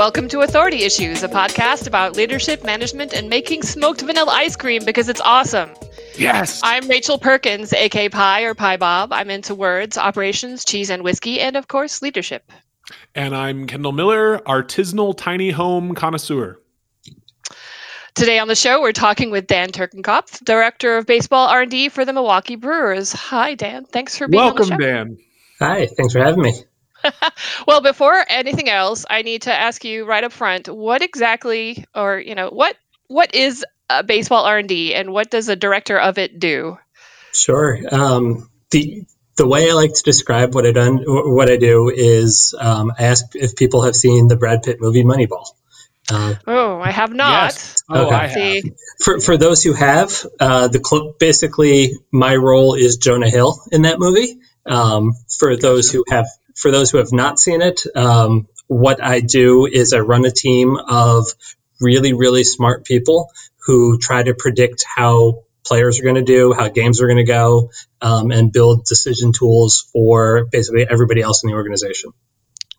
Welcome to Authority Issues, a podcast about leadership, management, and making smoked vanilla ice cream because it's awesome. Yes. I'm Rachel Perkins, aka Pie or Pie Bob. I'm into words, operations, cheese and whiskey, and of course, leadership. And I'm Kendall Miller, artisanal tiny home connoisseur. Today on the show, we're talking with Dan Turkenkopf, Director of Baseball R&D for the Milwaukee Brewers. Hi, Dan. Thanks for being Welcome, on the show. Dan. Hi, thanks for having me. well, before anything else, I need to ask you right up front, what exactly, or you know, what what is a baseball R and D, and what does a director of it do? Sure. Um, the the way I like to describe what I done what I do is um, I ask if people have seen the Brad Pitt movie Moneyball. Uh, oh, I have not. Yes. Oh, okay. I have. For for those who have, uh, the cl- basically my role is Jonah Hill in that movie. Um, for those who have for those who have not seen it, um, what I do is I run a team of really, really smart people who try to predict how players are going to do, how games are going to go, um, and build decision tools for basically everybody else in the organization.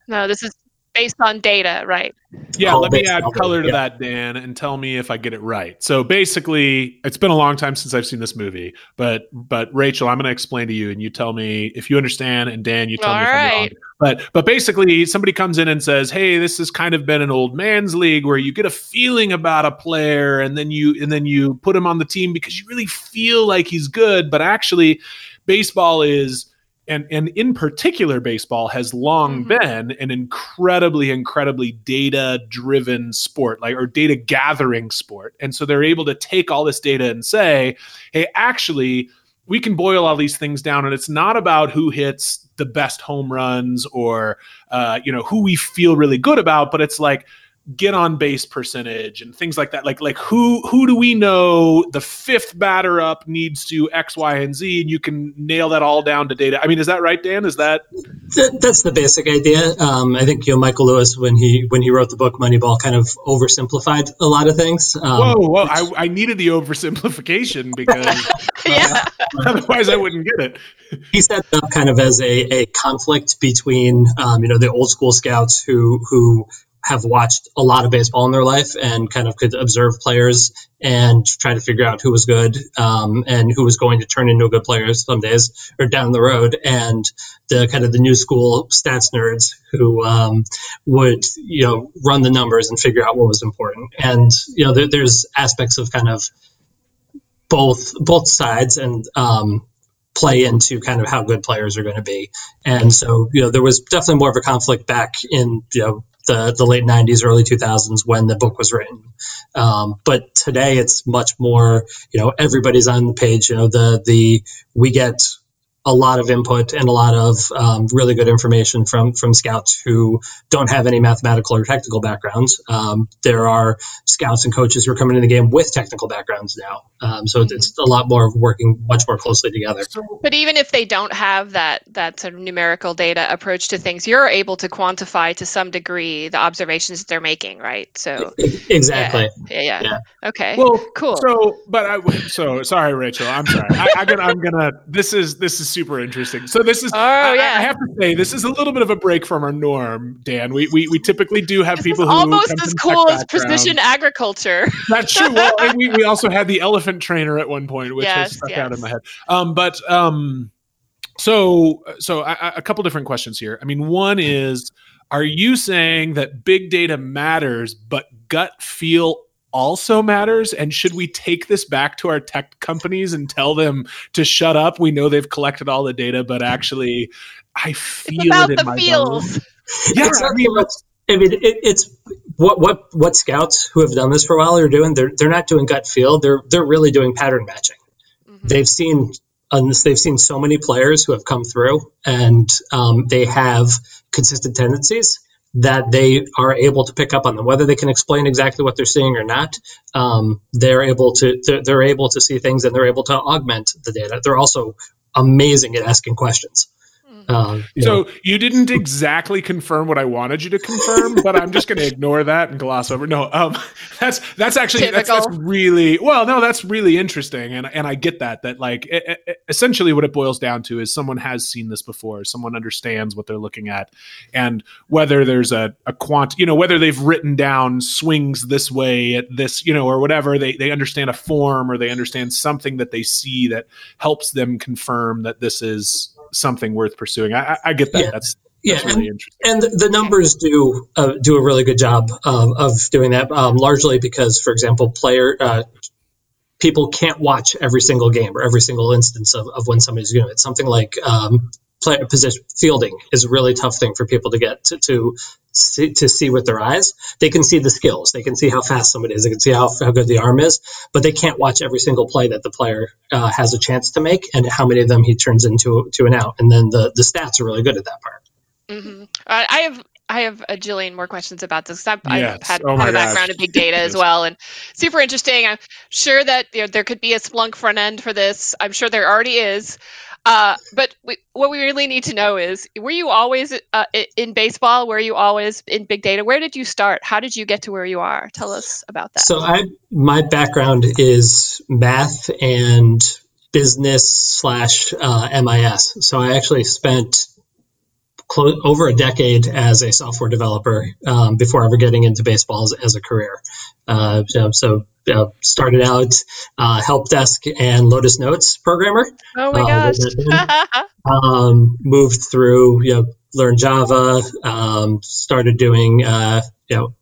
No, this is based on data, right? Yeah, let me add color to yeah. that, Dan, and tell me if I get it right. So basically, it's been a long time since I've seen this movie, but but Rachel, I'm going to explain to you, and you tell me if you understand, and Dan, you tell All me if right. I'm wrong. But but basically, somebody comes in and says, "Hey, this has kind of been an old man's league where you get a feeling about a player, and then you and then you put him on the team because you really feel like he's good, but actually, baseball is." And and in particular baseball has long mm-hmm. been an incredibly incredibly data driven sport like or data gathering sport and so they're able to take all this data and say hey actually we can boil all these things down and it's not about who hits the best home runs or uh, you know who we feel really good about but it's like get on base percentage and things like that. Like like who who do we know the fifth batter up needs to x y and z and you can nail that all down to data? I mean is that right dan? Is that that's the basic idea. Um, i think you know michael lewis when he when he wrote the book moneyball kind of oversimplified a lot of things. Um, whoa whoa I, I needed the oversimplification because yeah. uh, otherwise i wouldn't get it. He set it up kind of as a, a conflict between um, you know the old school scouts who who have watched a lot of baseball in their life and kind of could observe players and try to figure out who was good um, and who was going to turn into a good player some days or down the road. And the kind of the new school stats nerds who um, would you know run the numbers and figure out what was important. And you know there, there's aspects of kind of both both sides and um, play into kind of how good players are going to be. And so, you know, there was definitely more of a conflict back in, you know, the, the late 90s, early 2000s when the book was written. Um, but today it's much more, you know, everybody's on the page. You know, the, the, we get a lot of input and a lot of um, really good information from from scouts who don't have any mathematical or technical backgrounds. Um, there are scouts and coaches who are coming in the game with technical backgrounds now, um, so mm-hmm. it's a lot more of working much more closely together. But even if they don't have that that sort of numerical data approach to things, you're able to quantify to some degree the observations that they're making, right? So exactly, yeah, yeah. yeah. okay, well, cool. So, but I so sorry, Rachel. I'm sorry. I, I'm gonna. I'm gonna. This is this is super interesting. So this is. Oh I, yeah. I have to say this is a little bit of a break from our norm, Dan. We we, we typically do have this people who almost as cool as precision agriculture. That's true. Well, we we also had the elephant trainer at one point, which yes, has stuck yes. out in my head. Um, but um, so so I, a couple different questions here. I mean, one is. Are you saying that big data matters, but gut feel also matters? And should we take this back to our tech companies and tell them to shut up? We know they've collected all the data but actually i feel it's about it in the my feels. bones. yeah I mean, I mean it, it's what what what scouts who have done this for a while are doing they're they're not doing gut feel. They're they're really doing pattern matching. Mm-hmm. they've seen they've seen so many players who have come through and um, they have consistent tendencies that they are able to pick up on them, whether they can explain exactly what they're seeing or not. Um, they're able to they're, they're, able to see things and they're able to augment the data. They're also amazing at asking questions. Um, you So know, you didn't exactly confirm what I wanted you to confirm, but I'm just going to ignore that and gloss over. No, um, that's that's actually that's, that's really well. No, that's really interesting, and and I get that. That like e- e- essentially what it boils down to is someone has seen this before, someone understands what they're looking at, and whether there's a a quant, you know, whether they've written down swings this way at this, you know, or whatever. They they understand a form or they understand something that they see that helps them confirm that this is something worth pursuing. I, I, get that. Yeah. That's yeah, that's and interesting. And the- the numbers do uh, do a really good job um, of doing that, um, largely because, for example, player uh, people can't watch every single game or every single instance of, of when somebody's doing it. Something like um, player position fielding is a really tough thing for people to get to, to see, to see with their eyes. They can see the skills, they can see how fast somebody is, they can see how, how good the arm is, but they can't watch every single play that the player uh, has a chance to make and how many of them he turns into to an out. And then the the stats are really good at that part. hmm Uh, I have I have a jillion more questions about this. I've, Yes. I've had, Oh had my a gosh. background in big data as well, and super interesting. I'm sure that you know, there could be a Splunk front end for this. I'm sure there already is. Uh, but we, what we really need to know is: Were you always uh, in baseball? Were you always in big data? Where did you start? How did you get to where you are? Tell us about that. So I my background is math and business slash uh, MIS. So I actually spent clo- over a decade as a software developer um, before ever getting into baseball as, as a career. Uh, so so, uh, started out uh, help desk and Lotus Notes programmer. oh my uh, gosh! um, moved through, you know, learned Java, um, started doing, uh, you know,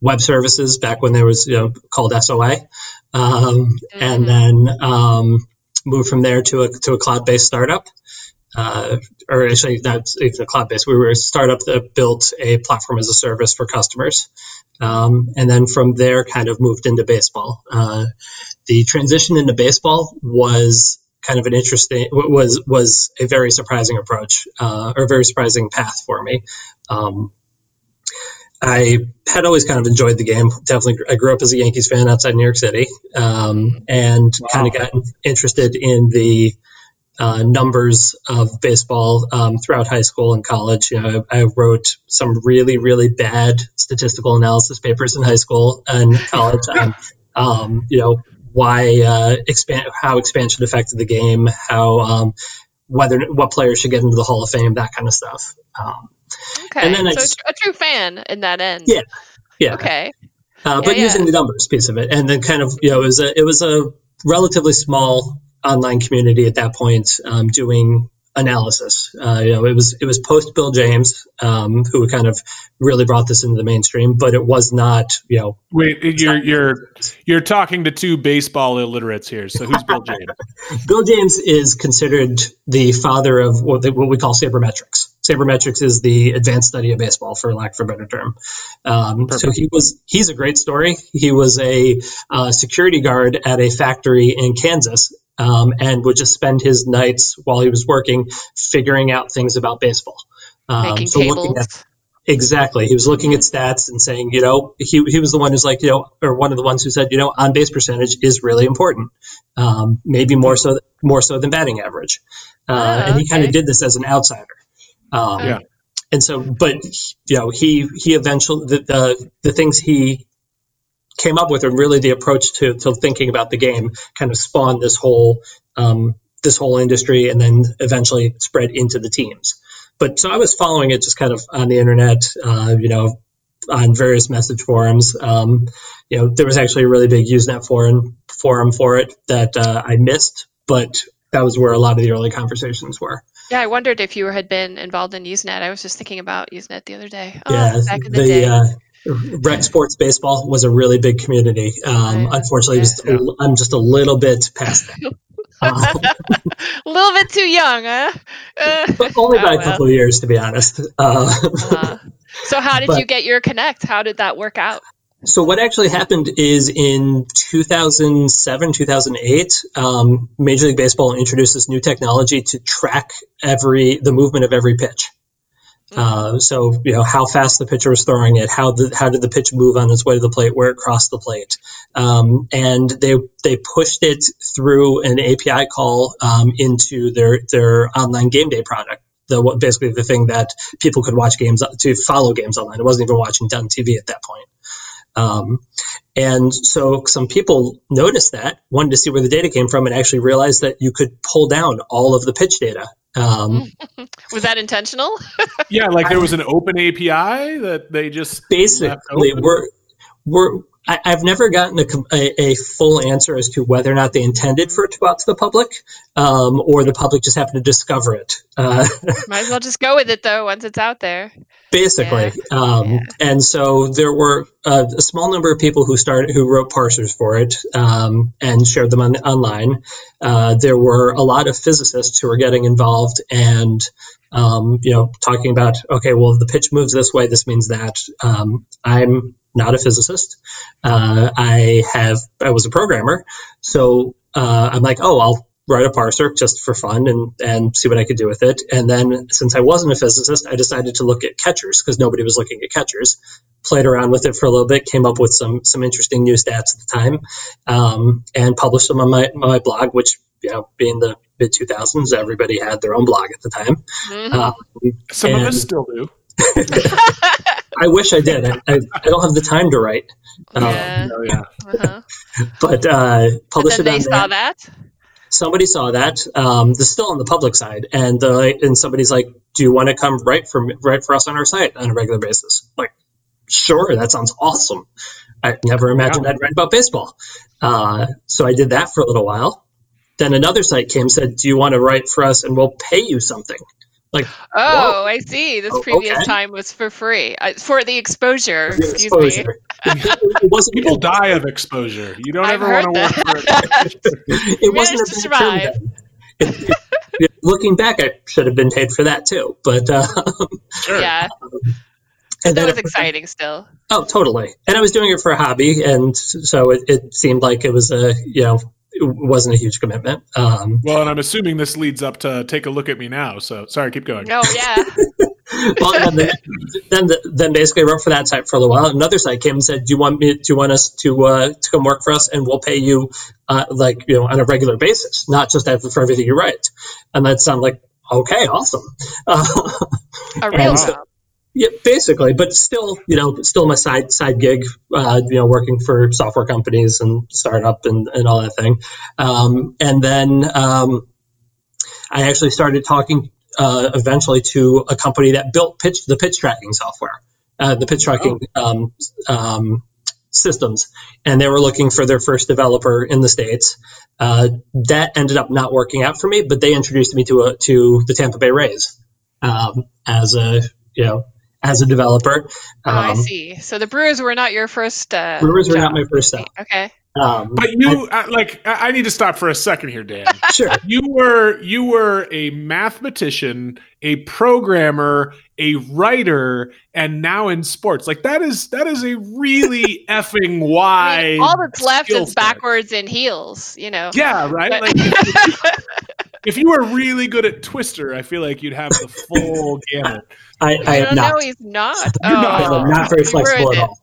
web services back when there was, you know, called SOA. Um, and Mhm. then, um, moved from there to a, to a cloud-based startup. Uh, or actually, not even a cloud-based. We were a startup that built a platform as a service for customers. Um, and then from there, kind of moved into baseball. Uh, the transition into baseball was kind of an interesting was was a very surprising approach uh, or a very surprising path for me. Um, I had always kind of enjoyed the game. Definitely, I grew up as a Yankees fan outside New York City, um, and kind of got interested in the uh, numbers of baseball um, throughout high school and college. You know, I, I wrote some really, really bad statistical analysis papers in high school and college. on, um, you know, why uh, expand, how expansion affected the game, how um, whether what players should get into the Hall of Fame, that kind of stuff. Um, okay, and then I so just- a true fan in that end. Yeah. yeah, Okay. uh, but Yeah, yeah. using the numbers piece of it, and then kind of you know it was a it was a relatively small online community at that point um, doing analysis. Uh, you know, it was it was post Bill James um, who kind of really brought this into the mainstream, but it was not you know Wait, you're you're you're talking to two baseball illiterates here. So who's Bill James? Bill James is considered the father of what, what we call sabermetrics. Sabermetrics is the advanced study of baseball, for lack of a better term. Um, so he was he's a great story. He was a uh, security guard at a factory in Kansas. Um, and would just spend his nights while he was working figuring out things about baseball. Um, Making so looking at Exactly. He was looking at stats and saying, you know, he, he was the one who's like, you know, or one of the ones who said, you know, on base percentage is really important. Um, maybe more so, more so than batting average. Uh, Ah, and he kind of did this as an outsider. Um, Yeah. And so, but you know, he he eventually the, the the things he came up with and really the approach to to thinking about the game kind of spawned this whole um, this whole industry, and then eventually spread into the teams. But so I was following it just kind of on the internet, uh, you know, on various message forums. Um, you know, there was actually a really big Usenet forum forum for it that uh, I missed, but that was where a lot of the early conversations were. Yeah, I wondered if you had been involved in Usenet. I was just thinking about Usenet the other day. Oh, yeah, back in the, day. uh, rec sports baseball was a really big community. Um, unfortunately, Yeah. I'm just a little bit past that. Um, a little bit too young, huh? Uh, but only by oh, a couple of years, to be honest. Uh, Uh, so, how did But- you get your connect? How did that work out? So what actually happened is in 2007, 2008, um, Major League Baseball introduced this new technology to track every the movement of every pitch. Uh, so you know how fast the pitcher was throwing it, how the how did the pitch move on its way to the plate, where it crossed the plate, um, and they they pushed it through an API call um, into their their online game day product the basically the thing that people could watch games to follow games online. It wasn't even watching on TV at that point. Um, and so some people noticed that, wanted to see where the data came from, and actually realized that you could pull down all of the pitch data. Um, was that intentional? yeah, like there was an open API that they just basically we're we're I, have never gotten a, a, a, full answer as to whether or not they intended for it to go out to the public, um, or the public just happened to discover it. Uh, Might as well just go with it though once it's out there. Basically, yeah. Um, yeah. and so there were uh, a small number of people who started who wrote parsers for it um, and shared them on, online. Uh, there were a lot of physicists who were getting involved and um, you know, talking about, okay, well, if the pitch moves this way, this means that. Um, I'm not a physicist. Uh, I have, I was a programmer. So, uh, I'm like, oh, I'll write a parser just for fun and, and see what I could do with it. And then since I wasn't a physicist, I decided to look at catchers because nobody was looking at catchers. Played around with it for a little bit, came up with some, some interesting new stats at the time, um, and published them on my, my blog, which, you know, being the mid 2000s, everybody had their own blog at the time. Mm-hmm. Um, some of us still do. I wish I did. I, I, I, don't have the time to write. Um, yeah. Oh, yeah. Uh-huh. But uh, publish it on they saw that. Somebody saw that. Um, this is still on the public side, and uh, and somebody's like, "Do you want to come write for write for us on our site on a regular basis?" Like, sure, that sounds awesome. I never imagined I'd write about baseball. Uh, so I did that for a little while. Then another site came said, "Do you want to write for us and we'll pay you something?" Like, oh, whoa. I see. This oh, previous okay. time was for free uh, for the exposure. The excuse exposure. me. it People die of exposure. You don't I've ever want to work for it. it wasn't a to survive. It, it, looking back, I should have been paid for that too. But um, sure. yeah. Um, and that was exciting still. Oh, totally. And I was doing it for a hobby, and so it, it seemed like it was a you know it wasn't a huge commitment. Um, well, and I'm assuming this leads up to take a look at me now. So sorry, keep going. Oh yeah. well, then, the, then, the, then basically wrote for that site for a little while. Another site came and said, "Do you want me? Do you want us to uh, to come work for us, and we'll pay you uh, like you know on a regular basis, not just for everything you write?" And that sounded like okay, awesome. Uh, a real job. Yeah, basically, but still, you know, still my side side gig, uh, you know, working for software companies and startup and, and all that thing. Um, and then um, I actually started talking uh, eventually to a company that built pitch the pitch tracking software, uh, the pitch tracking oh. um, um systems, and they were looking for their first developer in the states. Uh, that ended up not working out for me, but they introduced me to a, to the Tampa Bay Rays um, as a you know as a developer. Oh, um, I see. So the Brewers were not your first. Uh, Brewers were not my first stop. Okay. Um, but you I, uh, like I need to stop for a second here, Dan. sure. You were you were a mathematician, a programmer, a writer, and now in sports. Like that is that is a really effing wide. I mean, all that's left is set. backwards and heels. You know. Yeah. Right. But- like, if you were really good at Twister, I feel like you'd have the full gamut. I, I am not. No, he's not. Oh, not. I'm not very flexible at all.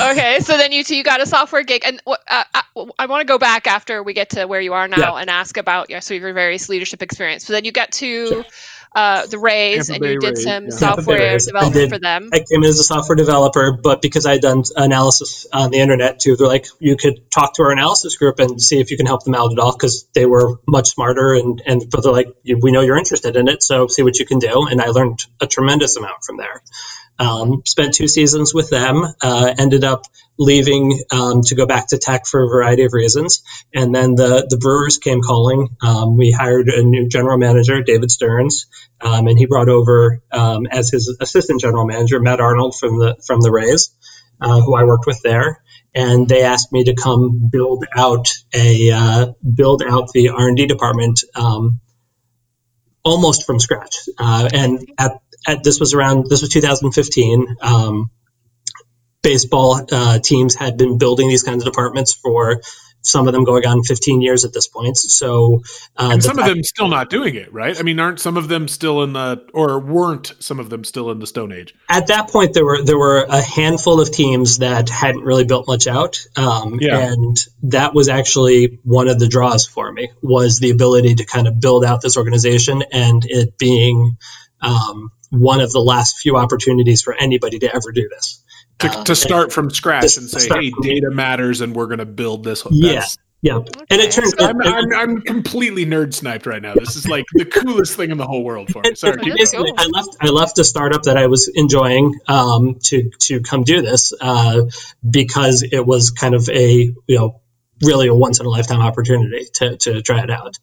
okay, so then you two you got a software gig, and uh, I, I want to go back after we get to where you are now yeah. and ask about yeah, so your various leadership experience. So then you get to. Sure uh, the Rays, Tampa and you did Rays, some yeah. software development did, for them. I came in as a software developer, but because I had done analysis on the internet too, they're like, you could talk to our analysis group and see if you can help them out at all because they were much smarter and and but they're like, we know you're interested in it, so see what you can do. And I learned a tremendous amount from there. Um, spent two seasons with them. Uh, ended up leaving um, to go back to tech for a variety of reasons, and then the the Brewers came calling. Um, we hired a new general manager, David Stearns, um, and he brought over um, as his assistant general manager Matt Arnold from the from the Rays, uh, who I worked with there. And they asked me to come build out a uh, build out the R and D department um, almost from scratch. Uh, and at at, this was around this was 2015. Um, baseball uh, teams had been building these kinds of departments for some of them going on 15 years at this point. So, uh, and some of them still not doing it, right? I mean, aren't some of them still in the, or weren't some of them still in the Stone Age? At that point, there were there were a handful of teams that hadn't really built much out, um, yeah. and that was actually one of the draws for me was the ability to kind of build out this organization and it being um, one of the last few opportunities for anybody to ever do this. To, uh, to start from scratch and say, "Hey, data matters, and we're going to build this." Yeah, yeah. And it turns. I'm, I'm, I'm, completely nerd sniped right now. This is like the coolest thing in the whole world for me. Sorry, basically, I left. I left a startup that I was enjoying um, to to come do this uh, because it was kind of a you know really a once in a lifetime opportunity to to try it out.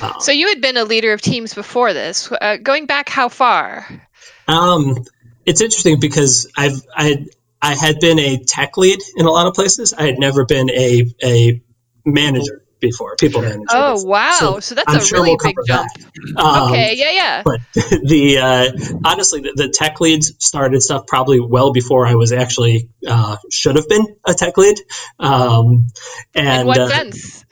Um, so you had been a leader of teams before this. Uh, going back, how far? Um, it's interesting because I've I I had been a tech lead in a lot of places. I had never been a a manager before, people manager. Oh wow! So, so that's I'm a sure really we'll big jump. Um, okay, yeah, yeah. But the uh, honestly, the, the, tech leads started stuff probably well before I was actually uh, should have been a tech lead. Um, and in what uh, sense?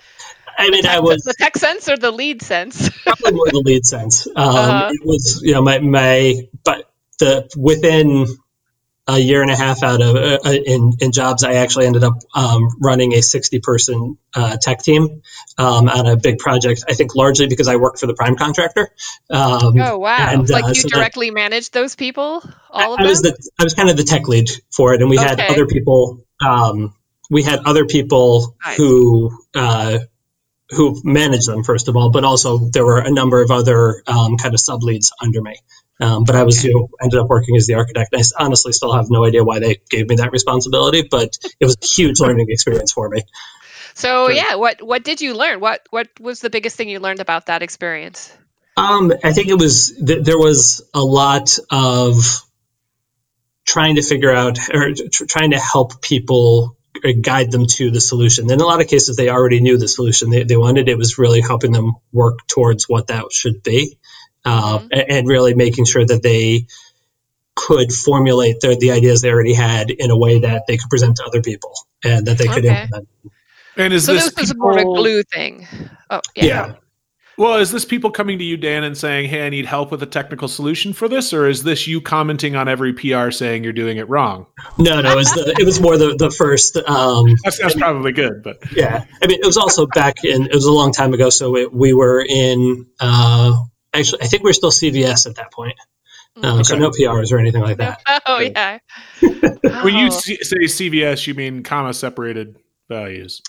I mean, I was the tech sense or the lead sense. probably more the lead sense. Um, uh-huh. It was, you know, my my, but the within a year and a half out of uh, uh, in, in jobs, I actually ended up um, running a 60 person uh, tech team um, on a big project. I think largely because I worked for the prime contractor. Um, oh wow! And, like uh, you so directly that, managed those people, all of I, them. I was the I was kind of the tech lead for it, and we okay. had other people. Um, we had other people nice. who uh, who managed them first of all, but also there were a number of other um, kind of sub leads under me. Um, but I was you know, ended up working as the architect. I honestly still have no idea why they gave me that responsibility, but it was a huge learning experience for me. So yeah, what what did you learn? What what was the biggest thing you learned about that experience? Um, I think it was th- there was a lot of trying to figure out or tr- trying to help people guide them to the solution. In a lot of cases, they already knew the solution they, they wanted. It was really helping them work towards what that should be uh, mm-hmm. and, and, really making sure that they could formulate the, the ideas they already had in a way that they could present to other people and that they could okay. implement. And is so this, this people... more of a glue thing? Oh, yeah. yeah. Well, is this people coming to you, Dan, and saying, "Hey, I need help with a technical solution for this," or is this you commenting on every PR saying you're doing it wrong? No, no, it was the, it was more the the first. Um, that's, that's probably good, but yeah, I mean, it was also back in it was a long time ago, so it, we were in. Uh, actually, I think we are still CVS at that point. Um, okay. So no PRs or anything like that. Oh yeah. when you say CVS, you mean comma separated values.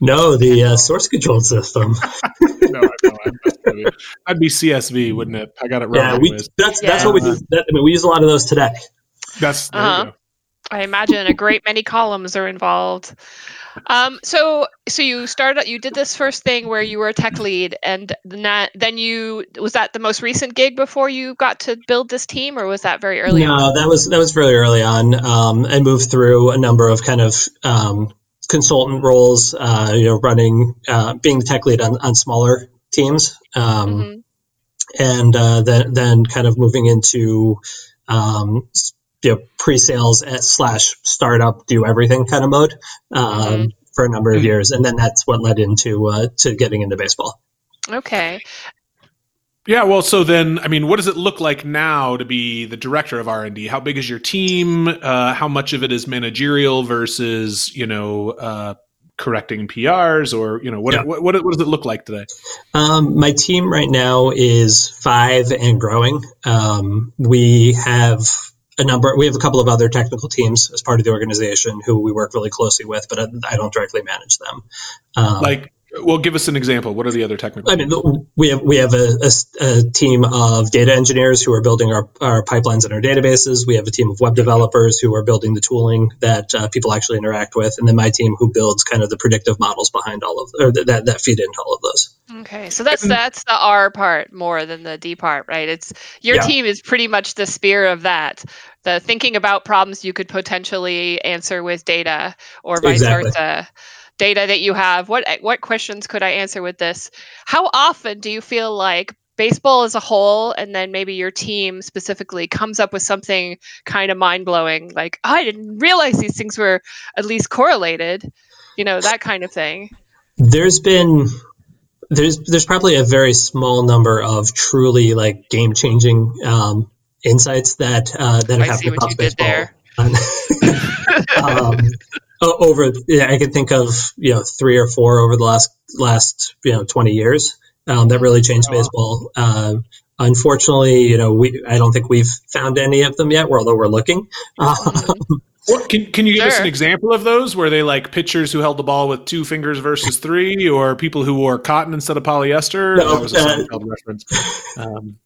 No, the uh, source control system. no, I know. I'd be CSV, wouldn't it? I got it wrong. Yeah, we, that's yeah. that's what we do. That, I mean, we use a lot of those today. That's uh-huh. I imagine a great many columns are involved. Um, so, so you started, you did this first thing where you were a tech lead, and then, then you was that the most recent gig before you got to build this team, or was that very early? No, on? that was that was really early on. Um, I moved through a number of kind of um, consultant roles, uh, you know, running, uh, being the tech lead on, on smaller teams, um, mm-hmm. and uh, then then kind of moving into um, you know, pre-sales slash startup, do everything kind of mode um, mm-hmm. for a number of mm-hmm. years, and then that's what led into uh, to getting into baseball. Okay. Yeah, well, so then, I mean, what does it look like now to be the director of R and D? How big is your team? Uh, how much of it is managerial versus, you know, uh, correcting PRs, or you know, what, yeah. what, what, what does it look like today? Um, my team right now is five and growing. Um, we have a number. We have a couple of other technical teams as part of the organization who we work really closely with, but I, I don't directly manage them. Um, like well, give us an example. What are the other technical? I mean, we have we have a, a, a, team of data engineers who are building our, our pipelines and our databases. We have a team of web developers who are building the tooling that uh, people actually interact with, and then my team who builds kind of the predictive models behind all of or that that feed into all of those. Okay, so that's that's the R part more than the D part, right? It's your yeah. team is pretty much the spear of that. The thinking about problems you could potentially answer with data, or vice exactly. versa data that you have what what questions could i answer with this? How often do you feel like baseball as a whole and then maybe your team specifically comes up with something kind of mind-blowing? Like oh, i didn't realize these things were at least correlated you know that kind of thing. There's been there's there's probably a very small number of truly like game changing um, insights that uh, that have I happened across baseball. um, over yeah, I can think of you know three or four over the last last you know 20 years um, that really changed Oh, baseball. Uh, unfortunately, you know we I don't think we've found any of them yet, although we're looking. Um, What- Can Can you give us an example of those? Were they like pitchers who held the ball with two fingers versus three, or people who wore cotton instead of polyester? No, that was a uh, reference. Um,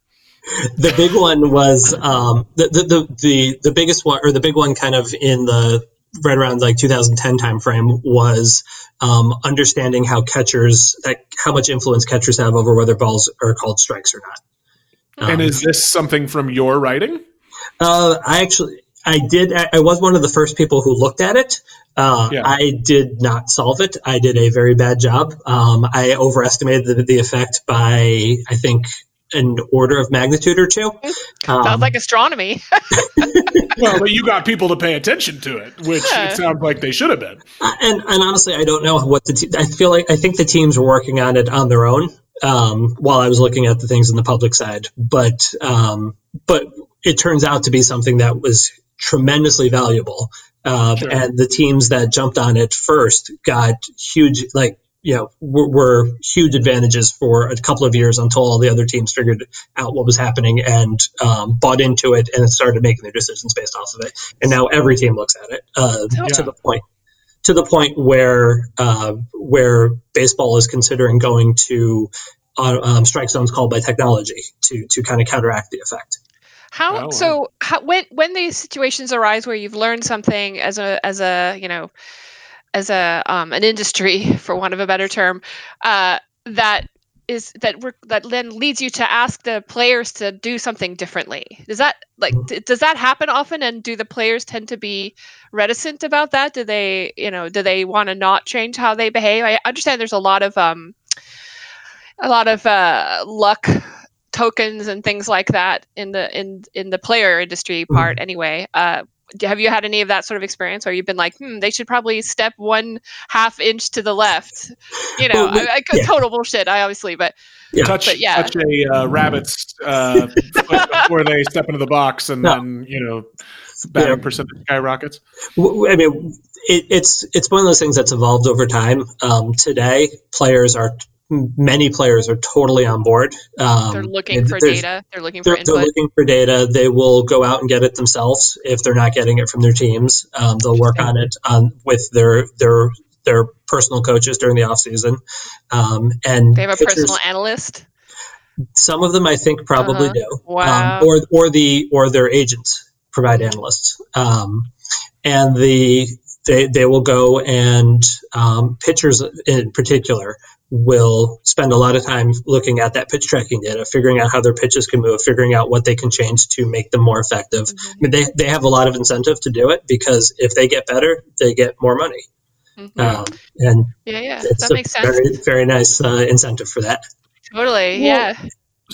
the big one was um, the, the the the the biggest one or the big one kind of in the right around like 2010 timeframe was um, understanding how catchers like how much influence catchers have over whether balls are called strikes or not. and Um, is this something from your writing? uh, I actually I did I, I was one of the first people who looked at it. Uh, Yeah. I did not solve it. I did a very bad job. Um, I overestimated the, the effect by I think an order of magnitude or two. Um, Sounds like astronomy. Well, but you got people to pay attention to it, which Yeah. it sounds like they should have been. and and honestly, I don't know what the te- I feel like I think the teams were working on it on their own um, while I was looking at the things in the public side, but um, but it turns out to be something that was tremendously valuable, uh, Sure. and the teams that jumped on it first got huge like. You know, were, were huge advantages for a couple of years until all the other teams figured out what was happening and um, bought into it and started making their decisions based off of it. And now every team looks at it uh, Yeah. to the point to the point where uh, where baseball is considering going to uh, um, strike zones called by technology to to kind of counteract the effect. How Oh, so? How, when when these situations arise where you've learned something as a as a you know as a um, an industry for want of a better term uh, that is that work that then leads you to ask the players to do something differently. Does that like d- does that happen often? And do the players tend to be reticent about that? Do they you know do they want to not change how they behave? I understand there's a lot of um a lot of uh, luck tokens and things like that in the in in the player industry part anyway uh have you had any of that sort of experience where you've been like hmm they should probably step one half inch to the left you know Well, we- I, I yeah. total bullshit i obviously but Yeah. touch But yeah. touch a uh, rabbit's uh, foot before they step into the box, and No. then you know batting Yeah. percentage skyrockets. I mean, it, it's it's one of those things that's evolved over time. Um, today, players are many players are totally on board. Um, they're looking for data they're looking for They're, they're looking for data. They will go out and get it themselves if they're not getting it from their teams. Um, they'll work on it on with their their their personal coaches during the off season. Um, and they have a pitchers- personal analyst Some of them, I think, probably Uh-huh. do. Wow. Um, or or the or their agents provide analysts. Um, and the they they will go and um, pitchers in particular will spend a lot of time looking at that pitch tracking data, figuring out how their pitches can move, figuring out what they can change to make them more effective. I mean, they they have a lot of incentive to do it because if they get better, they get more money. Mhm. Um, and yeah yeah it's that a makes sense very very nice uh, incentive for that. totally Well, yeah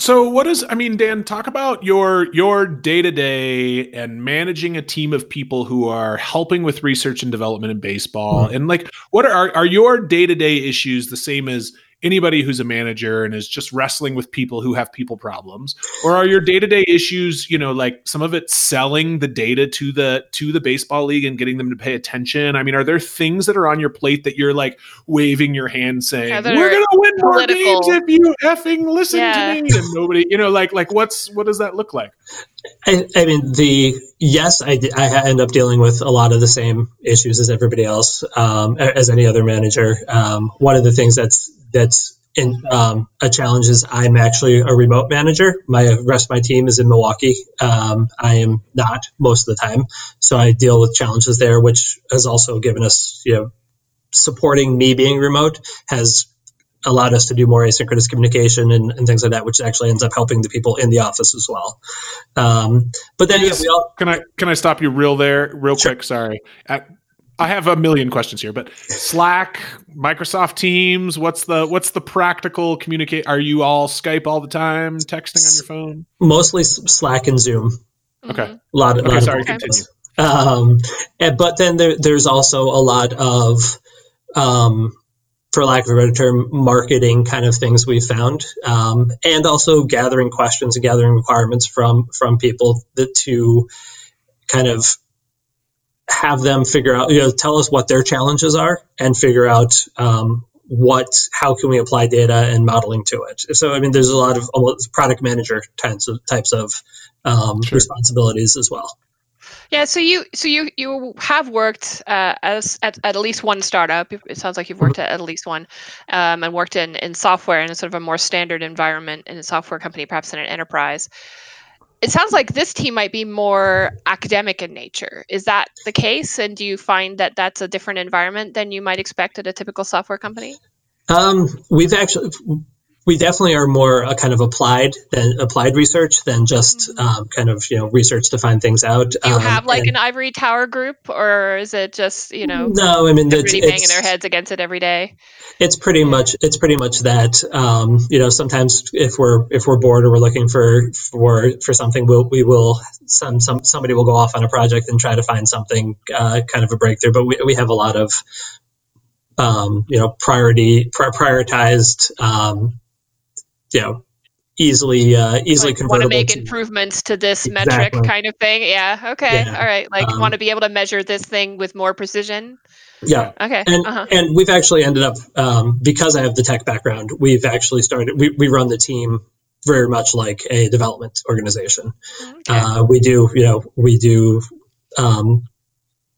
So what is I mean, Dan, talk about your your day to day and managing a team of people who are helping with research and development in baseball. Mm-hmm. And like what are are your day to day issues the same as anybody who's a manager and is just wrestling with people who have people problems? Or are your day to day issues, you know, like some of it selling the data to the to the baseball league and getting them to pay attention? I mean, are there things that are on your plate that you're like waving your hand saying, Yeah, We're gonna win more games if you effing listen Yeah. to me and nobody you know like like what's what does that look like I, I mean, the yes, I, ha- end up dealing with a lot of the same issues as everybody else, um, as any other manager. Um, one of the things that's that's in, um, a challenge is I'm actually a remote manager. My rest of my team is in Milwaukee. Um, I am not most of the time, so I deal with challenges there, which has also given us, you know, supporting me being remote has allowed us to do more asynchronous communication and, and things like that, which actually ends up helping the people in the office as well. Um, but then yeah, we all can i can i stop you real there real Sure. quick sorry I, I have a million questions here but slack microsoft teams what's the what's the practical communicate are you all skype all the time texting on your phone mostly Slack and Zoom. Okay. A lot, a Okay, lot sorry, of continue. Um, and, but then there, there's also a lot of, um, for lack of a better term, marketing kind of things we found, um, and also gathering questions and gathering requirements from from people that to kind of have them figure out, you know, tell us what their challenges are and figure out um, what, how can we apply data and modeling to it. So, I mean, there's a lot of product manager types of types of um, sure. responsibilities as well. Yeah, so you so you you have worked uh, as at, at least one startup. It sounds like you've worked at at least one, um, and worked in in software in a sort of a more standard environment in a software company, perhaps in an enterprise. It sounds like this team might be more academic in nature. Is that the case? And do you find that that's a different environment than you might expect at a typical software company? Um, we've actually we definitely are more a kind of applied than applied research than just mm-hmm. um, kind of you know research to find things out. Do you um, have like and, an ivory tower group, or is it just you know? No, I mean everybody it's, banging their heads against it every day. It's pretty much it's pretty much that. Um, you know, sometimes if we're if we're bored or we're looking for for for something, we'll we will some some somebody will go off on a project and try to find something uh, kind of a breakthrough. But we we have a lot of um, you know priority prioritized um, you know easily uh, easily like, want to make to, improvements to this exactly. metric kind of thing yeah okay yeah. all right like um, want to be able to measure this thing with more precision yeah okay and uh-huh. and we've actually ended up um, because i have the tech background we've actually started we, we run the team very much like a development organization okay. uh, we do you know we do um,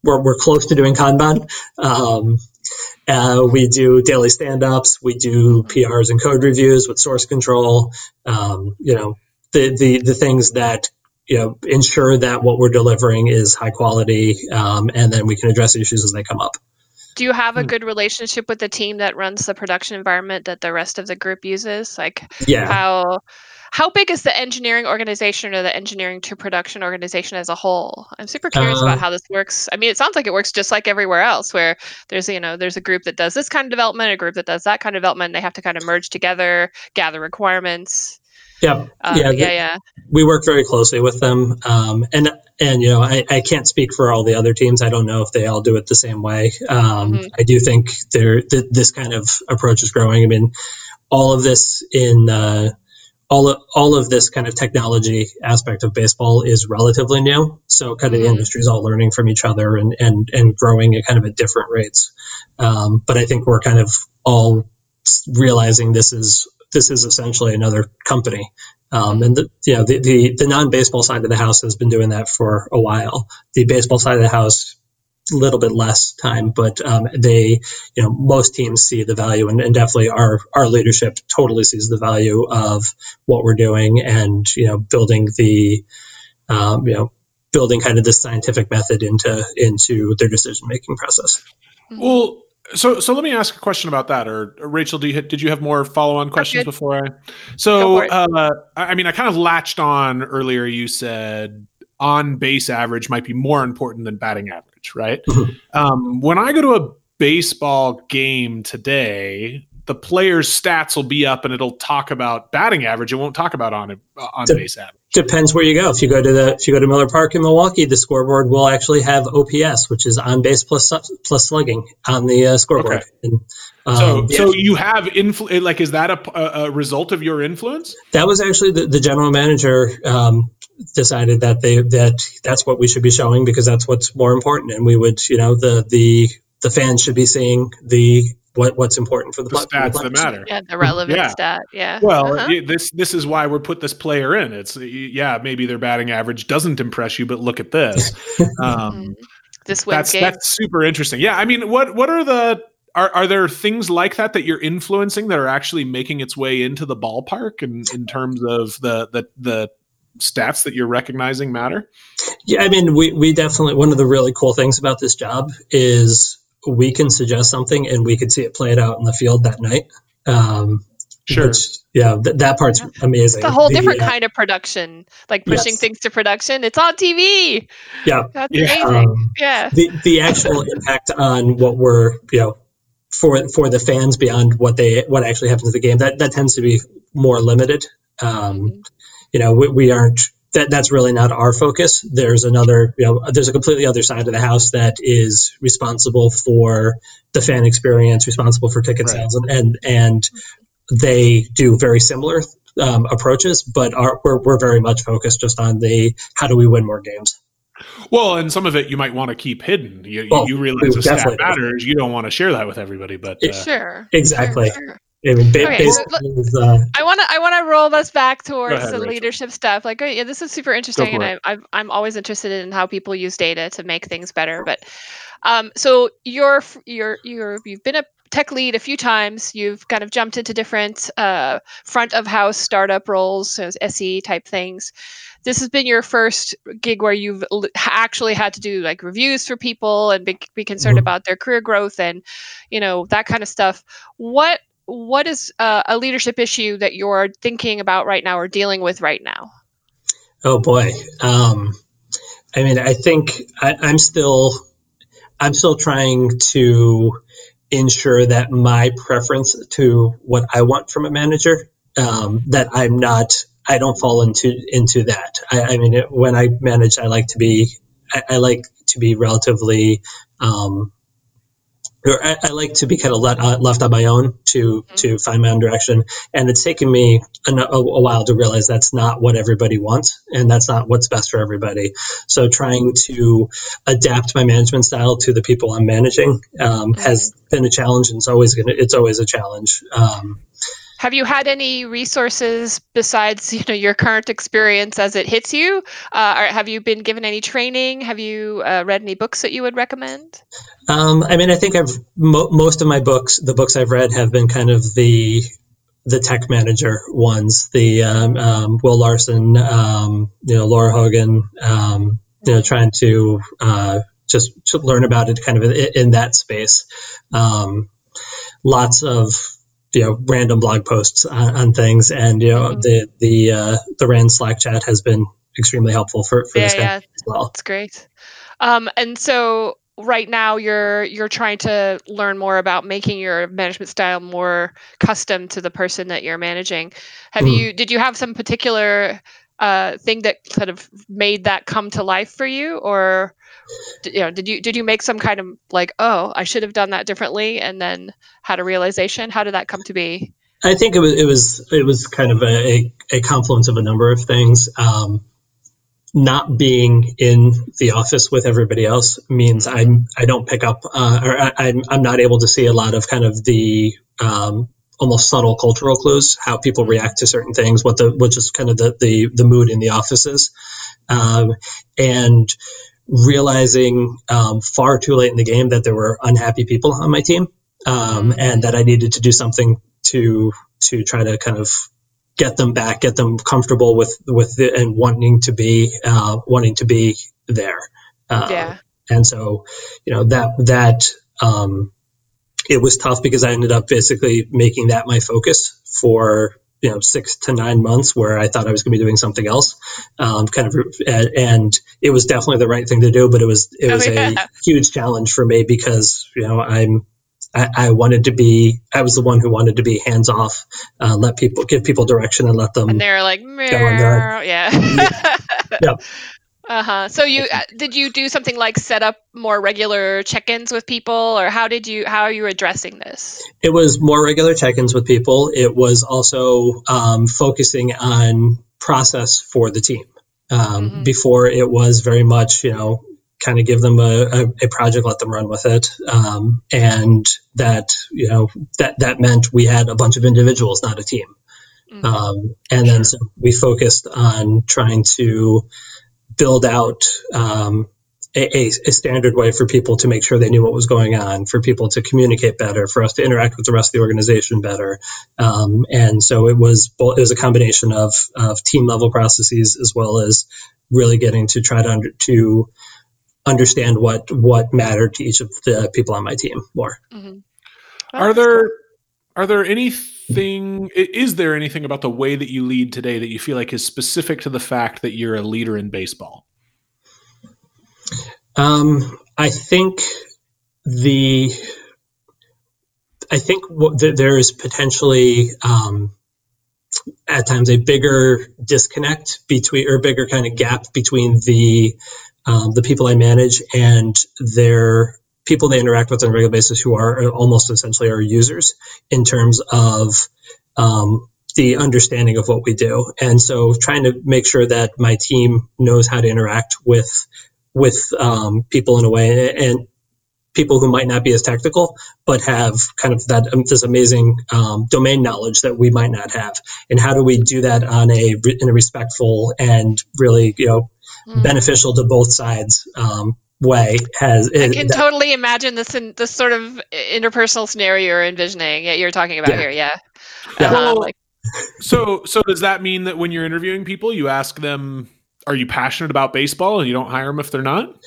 we're, we're close to doing kanban um, uh, we do daily stand-ups. We do PRs and code reviews with source control. Um, you know, the, the, the things that, you know, ensure that what we're delivering is high quality. Um, and then we can address issues as they come up. Do you have a hmm. good relationship with the team that runs the production environment that the rest of the group uses? Like yeah. how how big is the engineering organization or the engineering to production organization as a whole? I'm super curious uh, about how this works. I mean, it sounds like it works just like everywhere else, where there's you know there's a group that does this kind of development, a group that does that kind of development. They have to kind of merge together, gather requirements. Yeah, uh, yeah, yeah, yeah. We work very closely with them, um, and and you know I, I can't speak for all the other teams. I don't know if they all do it the same way. Um, mm-hmm. I do think there th- this kind of approach is growing. I mean, all of this in uh, all of, all of this kind of technology aspect of baseball is relatively new. So kind of mm-hmm. the industry is all learning from each other and, and, and growing at kind of at different rates. Um, but I think we're kind of all realizing this is, this is essentially another company. Um, and the, you know, the, the, the non-baseball side of the house has been doing that for a while. The baseball side of the house little bit less time, but um, they, you know, most teams see the value, and, and, definitely our our leadership totally sees the value of what we're doing, and you know, building the, um, you know, building kind of this scientific method into into their decision making process. Well. So, so let me ask a question about that. Or, or Rachel, do you, did you have more follow-on questions before I? So, uh, I mean, I kind of latched on earlier. You said on base average might be more important than batting average, right? Mm-hmm. Um, when I go to a baseball game today, the player's stats will be up and it'll talk about batting average. It won't talk about on on De- base average. Depends where you go. If you go to the if you go to Miller Park in Milwaukee, the scoreboard will actually have OPS, which is on base plus plus slugging on the uh, scoreboard. Okay. And, um, so, yeah. so you have influ- like is that a, a, result of your influence? That was actually the, the general manager um, decided that they that that's what we should be showing because that's what's more important, and we would you know the the the fans should be seeing the what what's important for the, the stats that matter. Yeah, the relevant yeah. stat. Yeah. Well, uh-huh. this this is why we put this player in. It's yeah, maybe their batting average doesn't impress you, but look at this. Um, this that's game. that's super interesting. Yeah, I mean, what what are the are, are there things like that that you're influencing that are actually making its way into the ballpark and in, in terms of the the the stats that you're recognizing matter? Yeah, I mean, we, we definitely, one of the really cool things about this job is we can suggest something and we can see it played out in the field that night. Um, sure. Which, yeah, th- that part's amazing. It's a whole the, different uh, kind of production, like pushing yes. things to production. It's on TV. Yeah. That's yeah. amazing. Um, yeah. The, the actual impact on what we're, you know, for for the fans beyond what they what actually happens in the game that that tends to be more limited. Um, mm-hmm you know, we, we aren't that that's really not our focus. There's another, you know, there's a completely other side of the house that is responsible for the fan experience, responsible for ticket right. sales, and, and and they do very similar um, approaches, but are, we're we're very much focused just on the how do we win more games. Well, and some of it you might want to keep hidden. You, well, you realize the stat matters. You don't want to share that with everybody, but uh, sure, exactly. Sure, sure. I mean, ba- okay, so uh, I want to I want to roll us back towards ahead, the Rachel. leadership stuff. Like, yeah, this is super interesting, and I, I'm I'm always interested in how people use data to make things better. But, um, so you're you're you're you've been a tech lead a few times. You've kind of jumped into different uh, front of house startup roles, so SE type things. This has been your first gig where you've actually had to do like reviews for people and be, be concerned mm-hmm. about their career growth and you know that kind of stuff. What what is uh, a leadership issue that you're thinking about right now or dealing with right now? Oh boy. Um, I mean, I think I, I'm still, I'm still trying to ensure that my preference to what I want from a manager, um, that I'm not, I don't fall into into that. I, I mean, it, when I manage, I like to be, I, I like to be relatively um, I, I, like to be kind of let, uh, left on my own to mm-hmm. to find my own direction, and it's taken me a, a, while to realize that's not what everybody wants, and that's not what's best for everybody. So trying to adapt my management style to the people I'm managing um, mm-hmm. has been a challenge, and it's always gonna it's always a challenge. Um, have you had any resources besides you know your current experience as it hits you? Uh, have you been given any training? Have you uh, read any books that you would recommend? Um, I mean, I think I've mo- most of my books, the books I've read, have been kind of the the tech manager ones, the um, um, Will Larson, um, you know, Lara Hogan, um, you know, trying to uh, just to learn about it kind of in, in that space. Um, lots of you know random blog posts on, on things, and you know mm-hmm. the the uh, the Rands Slack chat has been extremely helpful for for yeah, this yeah. as well. That's great. Um, and so right now you're you're trying to learn more about making your management style more custom to the person that you're managing. Have mm-hmm. you did you have some particular uh, thing that kind of made that come to life for you, or you know did you did you make some kind of like oh i should have done that differently and then had a realization? How did that come to be? I think it was it was it was kind of a, a confluence of a number of things. Um, not being in the office with everybody else means I'm I don't pick up uh, or I, am I'm, I'm not able to see a lot of kind of the um, almost subtle cultural clues how people react to certain things what the which is kind of the the, the mood in the offices um, and realizing um, far too late in the game that there were unhappy people on my team, um, mm-hmm. and that I needed to do something to to try to kind of get them back, get them comfortable with with the, and wanting to be uh, wanting to be there. Uh, yeah. And so, you know that that um, it was tough because I ended up basically making that my focus for you know six to nine months where I thought I was going to be doing something else, um, kind of, and it was definitely the right thing to do, but it was it oh, was oh, yeah. a huge challenge for me because you know I'm I, I, wanted to be I was the one who wanted to be hands off, uh, let people give people direction and let them. And they're like, yeah, yeah. yeah. Uh huh. So you uh, did you do something like set up more regular check-ins with people, or how did you how are you addressing this? It was more regular check-ins with people. It was also um, focusing on process for the team. Um, mm-hmm. Before it was very much you know kind of give them a, a, a project, let them run with it, um, and that you know that that meant we had a bunch of individuals, not a team. Mm-hmm. Um, and then so we focused on trying to build out um, a, a, standard way for people to make sure they knew what was going on, for people to communicate better, for us to interact with the rest of the organization better. Um, and so it was it was a combination of, of team level processes as well as really getting to try to under, to understand what what mattered to each of the people on my team more. Mm-hmm. Are there cool. are there anything is there anything about the way that you lead today that you feel like is specific to the fact that you're a leader in baseball? Um, I think the I think what there is potentially um, at times a bigger disconnect between or bigger kind of gap between the um, the people I manage and their people they interact with on a regular basis who are almost essentially our users in terms of um, the understanding of what we do. And so trying to make sure that my team knows how to interact with with um, people in a way and people who might not be as technical but have kind of that um, this amazing um, domain knowledge that we might not have and how do we do that on a in a respectful and really you know mm. beneficial to both sides um, way has I can that, totally imagine this in this sort of interpersonal scenario you're envisioning that you're talking about yeah. here yeah, yeah. Um, like, so so does that mean that when you're interviewing people you ask them are you passionate about baseball and you don't hire them if they're not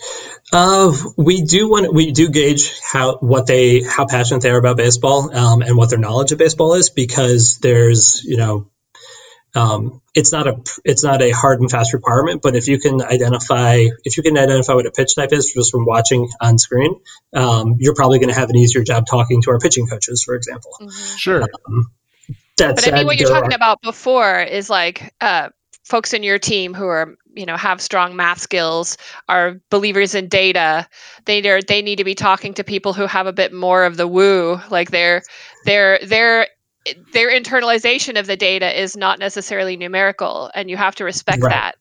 uh, we do want we do gauge how what they how passionate they are about baseball um, and what their knowledge of baseball is because there's you know um, it's not a it's not a hard and fast requirement, but if you can identify if you can identify what a pitch type is just from watching on screen, um, you're probably going to have an easier job talking to our pitching coaches, for example. Mm-hmm. Sure. Um, but I mean, what you're talking are, about before is like uh, folks in your team who are you know have strong math skills are believers in data they are they need to be talking to people who have a bit more of the woo like they're they're their their their internalization of the data is not necessarily numerical and you have to respect right. that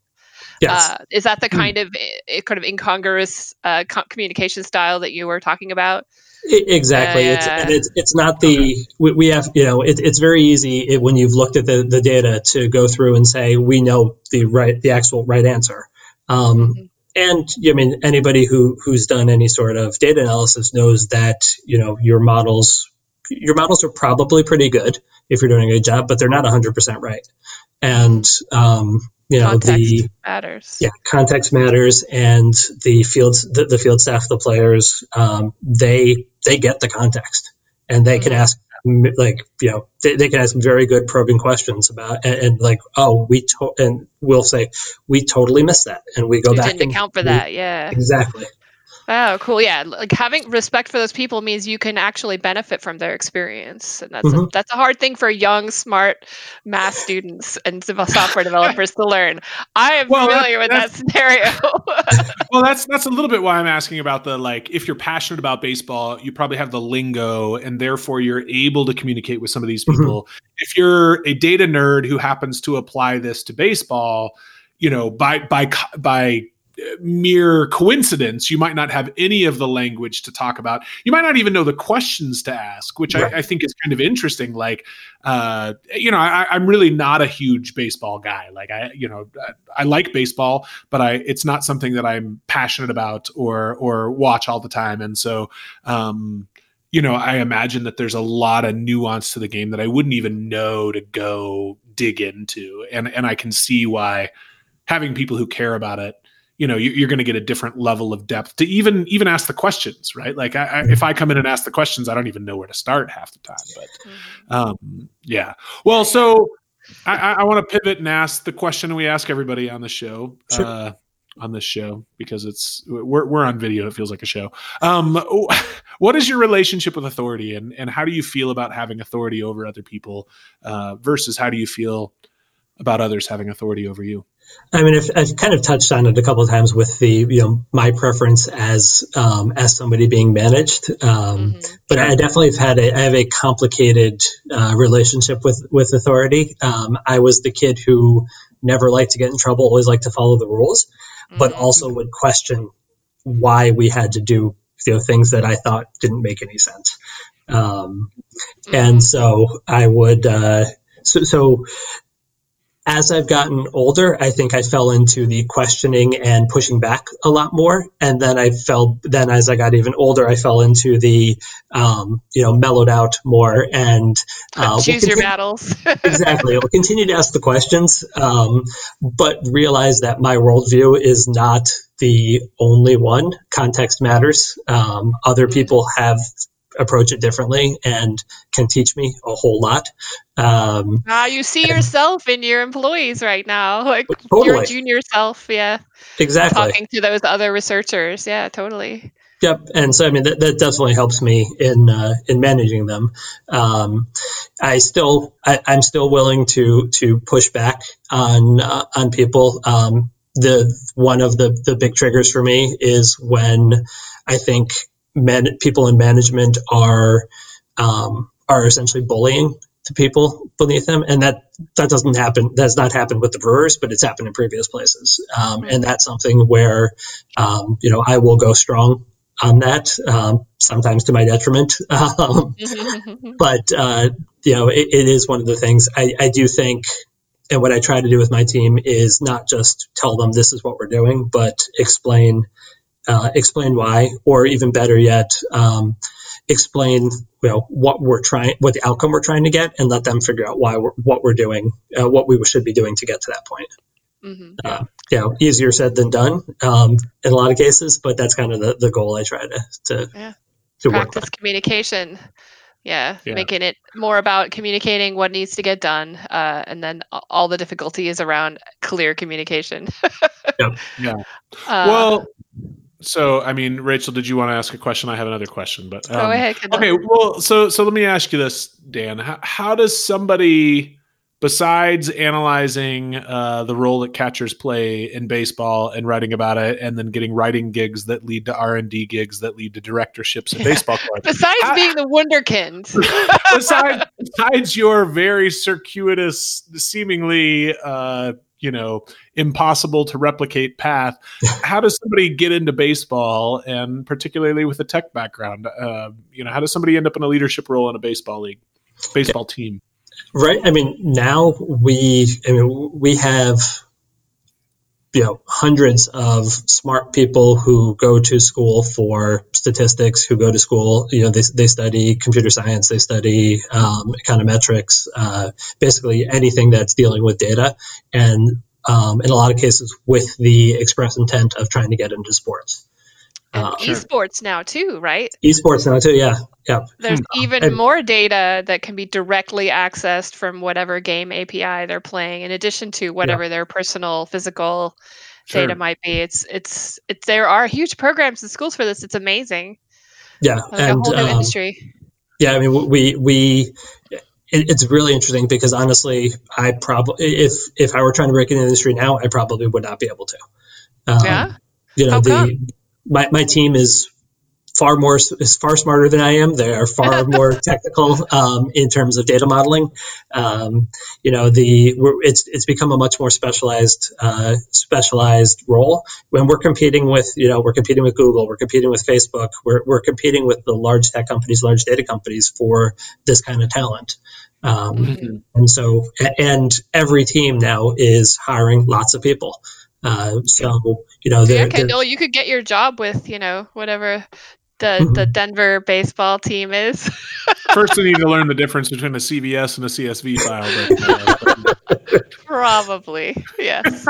Yes. Uh, is that the hmm. kind of uh, kind of incongruous uh, communication style that you were talking about? Exactly. Uh, it's, and it's, it's not the, we, we have, you know, it, it's very easy it, when you've looked at the, the data to go through and say, we know the right, the actual right answer. Um, mm-hmm. And I mean, anybody who, who's done any sort of data analysis knows that, you know, your models, your models are probably pretty good if you're doing a good job, but they're not 100% right. And, um, you know context the matters. Yeah context matters. And the fields the, the field staff the players um, they they get the context. And they mm-hmm. can ask like you know they, they, can ask very good probing questions about and, and like oh we to- and we'll say we totally missed that. And we go you back didn't and account for that. Yeah. Exactly Oh, cool. Yeah, like having respect for those people means you can actually benefit from their experience, and that's mm-hmm. a, that's a hard thing for young, smart math students and software developers to learn. I am well, familiar with that scenario. well, that's that's a little bit why I'm asking about the like. If you're passionate about baseball, you probably have the lingo, and therefore you're able to communicate with some of these mm-hmm. people. Mm-hmm. If you're a data nerd who happens to apply this to baseball, you know, by by by mere coincidence, you might not have any of the language to talk about. You might not even know the questions to ask, which right. I, I, think is kind of interesting. Like, uh, you know, I, am really not a huge baseball guy. Like, I, you know, I, I like baseball, but I, it's not something that I'm passionate about or or watch all the time. And so, um, you know, I imagine that there's a lot of nuance to the game that I wouldn't even know to go dig into, and and I can see why having people who care about it you know you're going to get a different level of depth to even even ask the questions right? Like I, I, if i come in and ask the questions i don't even know where to start half the time but mm-hmm. um, yeah. Well so i, I want to pivot and ask the question we ask everybody on the show sure. uh, on this show because it's we're, we're on video it feels like a show. Um, what is your relationship with authority and, and how do you feel about having authority over other people uh, versus how do you feel about others having authority over you I mean, I've, I've, kind of touched on it a couple of times with the, you know, my preference as um, as somebody being managed. Um, mm-hmm. But I definitely have had a, I have a complicated uh, relationship with with authority. Um, I was the kid who never liked to get in trouble, always liked to follow the rules, mm-hmm. but also would question why we had to do you know things that I thought didn't make any sense. Um, mm-hmm. And so I would. Uh, so, so as I've gotten older, I think I fell into the questioning and pushing back a lot more. And then I fell, then as I got even older, I fell into the, um, you know, mellowed out more and uh, choose we'll your battles. exactly. I'll continue to ask the questions, um, but realize that my worldview is not the only one. Context matters. Um, other mm-hmm. people have approach it differently and can teach me a whole lot. Um, uh, you see yourself in your employees right now, like totally. your junior self. Yeah, exactly. Talking to those other researchers. Yeah, totally. Yep, and so I mean that, that definitely helps me in uh, in managing them. Um, I still I, am still willing to to push back on uh, on people. Um, the one of the the big triggers for me is when I think men, people in management are um, are essentially bullying the people beneath them, and that that doesn't happen. That's not happened with the Brewers, but it's happened in previous places, um, and that's something where um, you know I will go strong on that, um, sometimes to my detriment. Um, but, uh, you know, it, it is one of the things I, I, do think, and what I try to do with my team is not just tell them this is what we're doing, but explain, uh, explain why, or even better yet, um, explain you know what we're trying what the outcome we're trying to get and let them figure out why we're, what we're doing uh, what we should be doing to get to that point Mm-hmm. Uh, you know, easier said than done um, in a lot of cases, but that's kind of the, the goal I try to to, yeah. to practice communication. Yeah, yeah, making it more about communicating what needs to get done, uh, and then all the difficulties around clear communication. yeah. yeah. Uh, well, so I mean, Rachel, did you want to ask a question? I have another question, but um, go ahead. Okay, well, so so let me ask you this, Dan. How, how does somebody besides analyzing uh, the role that catchers play in baseball and writing about it, and then getting writing gigs that lead to R and D gigs that lead to directorships in baseball cards. besides how, being the wonderkind, besides, besides your very circuitous, seemingly. Uh, you know, impossible to replicate path. How does somebody get into baseball, and particularly with a tech background? Uh, you know, how does somebody end up in a leadership role in a baseball league, baseball team? Right. I mean, now we, I mean, we have, you know, hundreds of smart people who go to school for statistics, who go to school, you know, they, they study computer science, they study um, econometrics, uh, basically anything that's dealing with data. And um, in a lot of cases, with the express intent of trying to get into sports. And uh, esports now too, right? Esports now too, yeah, yeah. There's hmm. even and, more data that can be directly accessed from whatever game API they're playing, in addition to whatever yeah. their personal physical sure. data might be. It's it's it's there are huge programs in schools for this. It's amazing. Yeah, like and um, industry. Yeah, I mean, we we it's really interesting because honestly, I probably if if I were trying to break into the industry now, I probably would not be able to. Um, yeah. You know, How the? My, my team is far more is far smarter than I am. They are far more technical um, in terms of data modeling. Um, you know, the it's it's become a much more specialized uh, specialized role. When we're competing with you know we're competing with Google, we're competing with Facebook, we're we're competing with the large tech companies, large data companies for this kind of talent. Um, mm-hmm. And so, and every team now is hiring lots of people. Uh, so you know, yeah, Kendall, you could get your job with you know whatever the mm-hmm. the Denver baseball team is. First, we need to learn the difference between a CVS and a CSV file. But, uh, Probably yes.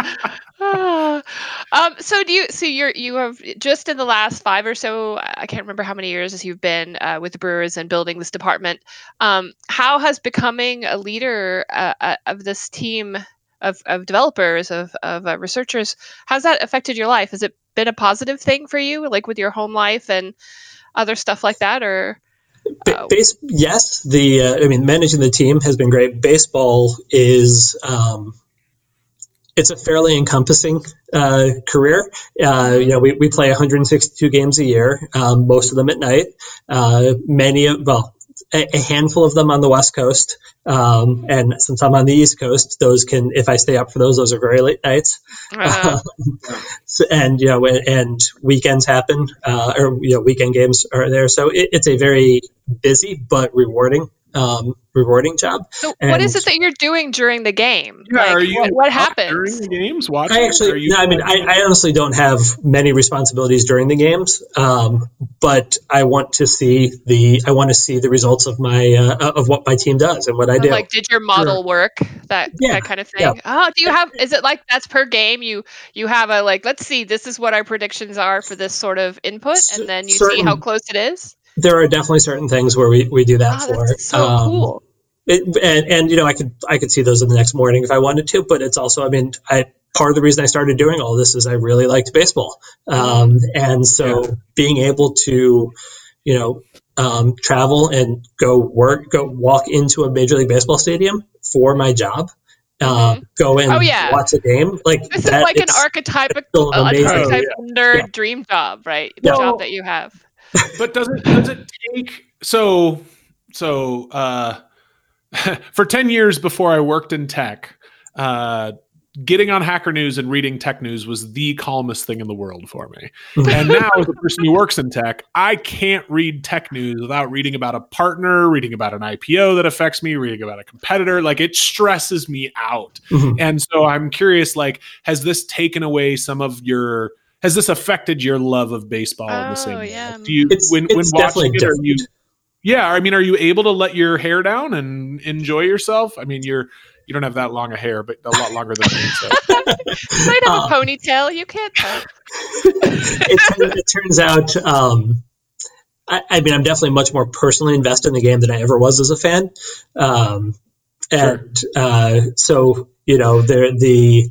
um, so do you? So you're you have just in the last five or so. I can't remember how many years as you've been uh, with the Brewers and building this department. Um, how has becoming a leader uh, uh of this team of, of developers, of, of uh, researchers. How's that affected your life? Has it been a positive thing for you, like with your home life and other stuff like that, or? Uh, Base, yes, the uh, I mean, managing the team has been great. Baseball is um, it's a fairly encompassing uh, career. Uh, you know, we, we play 162 games a year, um, most of them at night. Uh, many of well, a, handful of them on the West Coast. Um, and since I'm on the East Coast, those can, if I stay up for those, those are very late nights. Uh-huh. so, and, you know, and weekends happen, uh, or, you know, weekend games are there. So it, it's a very busy but rewarding um, rewarding job. So, and what is it that you're doing during the game? Yeah, like, are you what, what happens during the games? Watching? I actually, no, I mean, I, I, honestly don't have many responsibilities during the games, um, but I want to see the I want to see the results of my uh, of what my team does and what I do. Like, did your model sure. work? That yeah, that kind of thing. Yeah. Oh, do you have? Is it like that's per game? You you have a like, let's see, this is what our predictions are for this sort of input, and then you Certain, see how close it is there are definitely certain things where we, we do that oh, for. so um, cool. It, and, and you know I could I could see those in the next morning if I wanted to, but it's also I mean I part of the reason I started doing all this is I really liked baseball. Um, and so yeah. being able to, you know, um, travel and go work, go walk into a Major League Baseball stadium for my job. Uh, mm-hmm. go in, oh, yeah. watch a game. Like this is like an archetype oh, nerd yeah. dream job, right? The job that you have. But does it does it take so so uh, for ten years before I worked in tech? Uh, getting on Hacker News and reading tech news was the calmest thing in the world for me. And now, as a person who works in tech, I can't read tech news without reading about a partner, reading about an IPO that affects me, reading about a competitor. Like it stresses me out. Mm-hmm. And so I'm curious, like, has this taken away some of your has this affected your love of baseball oh, in the same way? Yeah. Do you it's, when, it's when watching it, are you yeah, I mean, are you able to let your hair down and enjoy yourself? I mean, you're you don't have that long a hair, but a lot longer than me. So. I have uh, a ponytail. You can't tell. it, it, turns out, um, I, I, mean, I'm definitely much more personally invested in the game than I ever was as a fan. Um, and sure. uh, so you know the the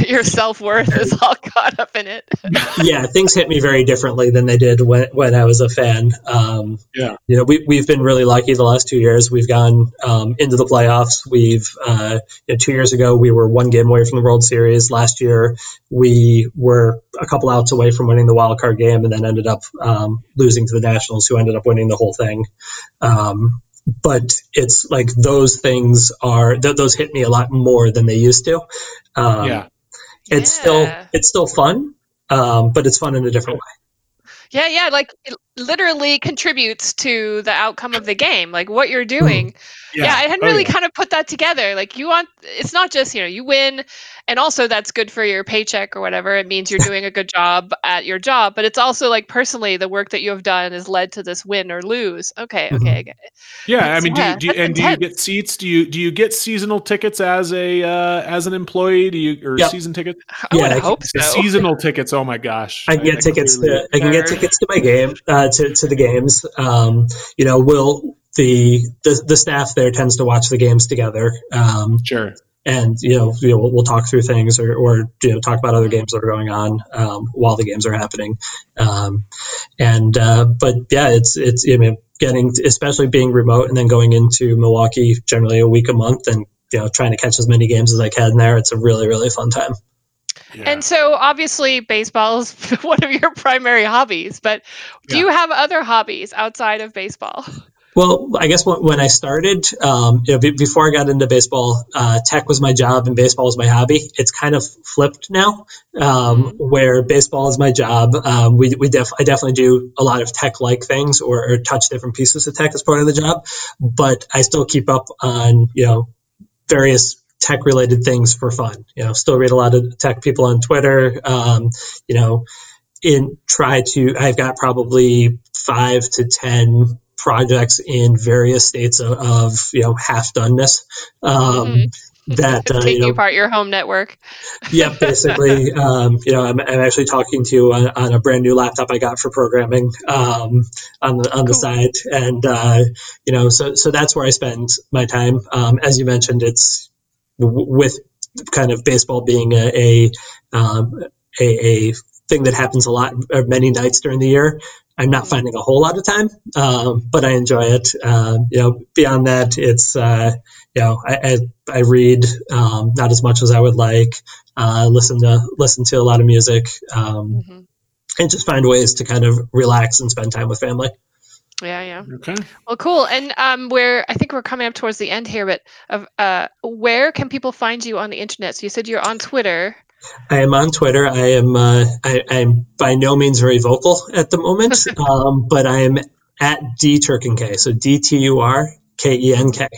your self-worth is all caught up in it. Yeah things hit me very differently than they did when, when i was a fan. Um, yeah. you know we, we've been really lucky the last two years. We've gone um, into the playoffs. We've uh, you know, two years ago we were one game away from the world series. Last year we were a couple outs away from winning the wild card game and then ended up um, losing to the nationals who ended up winning the whole thing. Um, but it's like those things are th- those hit me a lot more than they used to. Um, yeah, it's yeah. still it's still fun, um, but it's fun in a different way. Yeah, yeah, like it literally contributes to the outcome of the game. Like what you're doing. Mm. Yeah. yeah. I hadn't oh, really yeah. kind of put that together. Like you want it's not just, you know, you win and also that's good for your paycheck or whatever it means you're doing a good job at your job but it's also like personally the work that you have done has led to this win or lose okay okay mm-hmm. I get it. yeah i mean yeah, do you, do you and intense. do you get seats do you do you get seasonal tickets as a uh, as an employee do you or yep. season tickets i yeah, would I hope so seasonal tickets oh my gosh i can get I, tickets I to i can get tickets to my game uh, to, to the games um, you know will the, the the staff there tends to watch the games together um, sure and you know, you know we'll, we'll, talk through things or, or you know talk about other games that are going on um, while the games are happening. Um, and uh, but yeah, it's it's I mean getting especially being remote and then going into Milwaukee generally a week a month and you know trying to catch as many games as I can there. It's a really really fun time. Yeah. And so obviously baseball is one of your primary hobbies, but do yeah. you have other hobbies outside of baseball? Well, I guess when I started, um, you know, before I got into baseball, uh, tech was my job and baseball was my hobby. It's kind of flipped now, um, mm-hmm. where baseball is my job. Um, we, we def- I definitely do a lot of tech-like things or, or, touch different pieces of tech as part of the job, but I still keep up on, you know, various tech-related things for fun. You know, still read a lot of tech people on Twitter. Um, you know, in try to. I've got probably five to ten projects in various states of, of you know half doneness. Um, mm-hmm. That uh, taking you know, apart your home network. yeah, basically. Um, you know, I'm, I'm, actually talking to you on, on, a brand new laptop I got for programming um, on the on the side, and uh, you know, so so that's where I spend my time. Um, as you mentioned, it's with kind of baseball being a a, um, a, a thing that happens a lot, many nights during the year. I'm not finding a whole lot of time, um, but I enjoy it. Um, you know, beyond that, it's uh, you know I, I, I read um, not as much as I would like. Uh, listen to listen to a lot of music, um, mm-hmm. and just find ways to kind of relax and spend time with family. Yeah, yeah. Okay. Well, cool. And um, where I think we're coming up towards the end here, but of uh, where can people find you on the internet? So you said you're on Twitter. I am on Twitter. I am uh, I, am by no means very vocal at the moment, um, but I am at D Turkenk. So D T U R K E N K.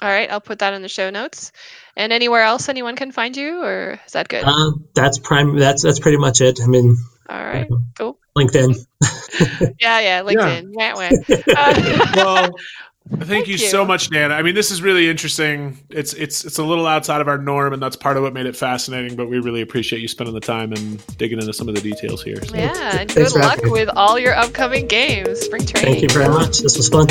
All right, I'll put that in the show notes. And anywhere else anyone can find you, or is that good? Uh, that's prime. That's that's pretty much it. I mean. All right. Cool. LinkedIn. yeah, yeah, LinkedIn. Yeah. Uh, well, Thank, Thank you, you, so much, Dan. I mean, this is really interesting. It's it's it's a little outside of our norm, and that's part of what made it fascinating. But we really appreciate you spending the time and digging into some of the details here. So. Yeah, and good luck with all your upcoming games, spring training. Thank you very much. This was fun.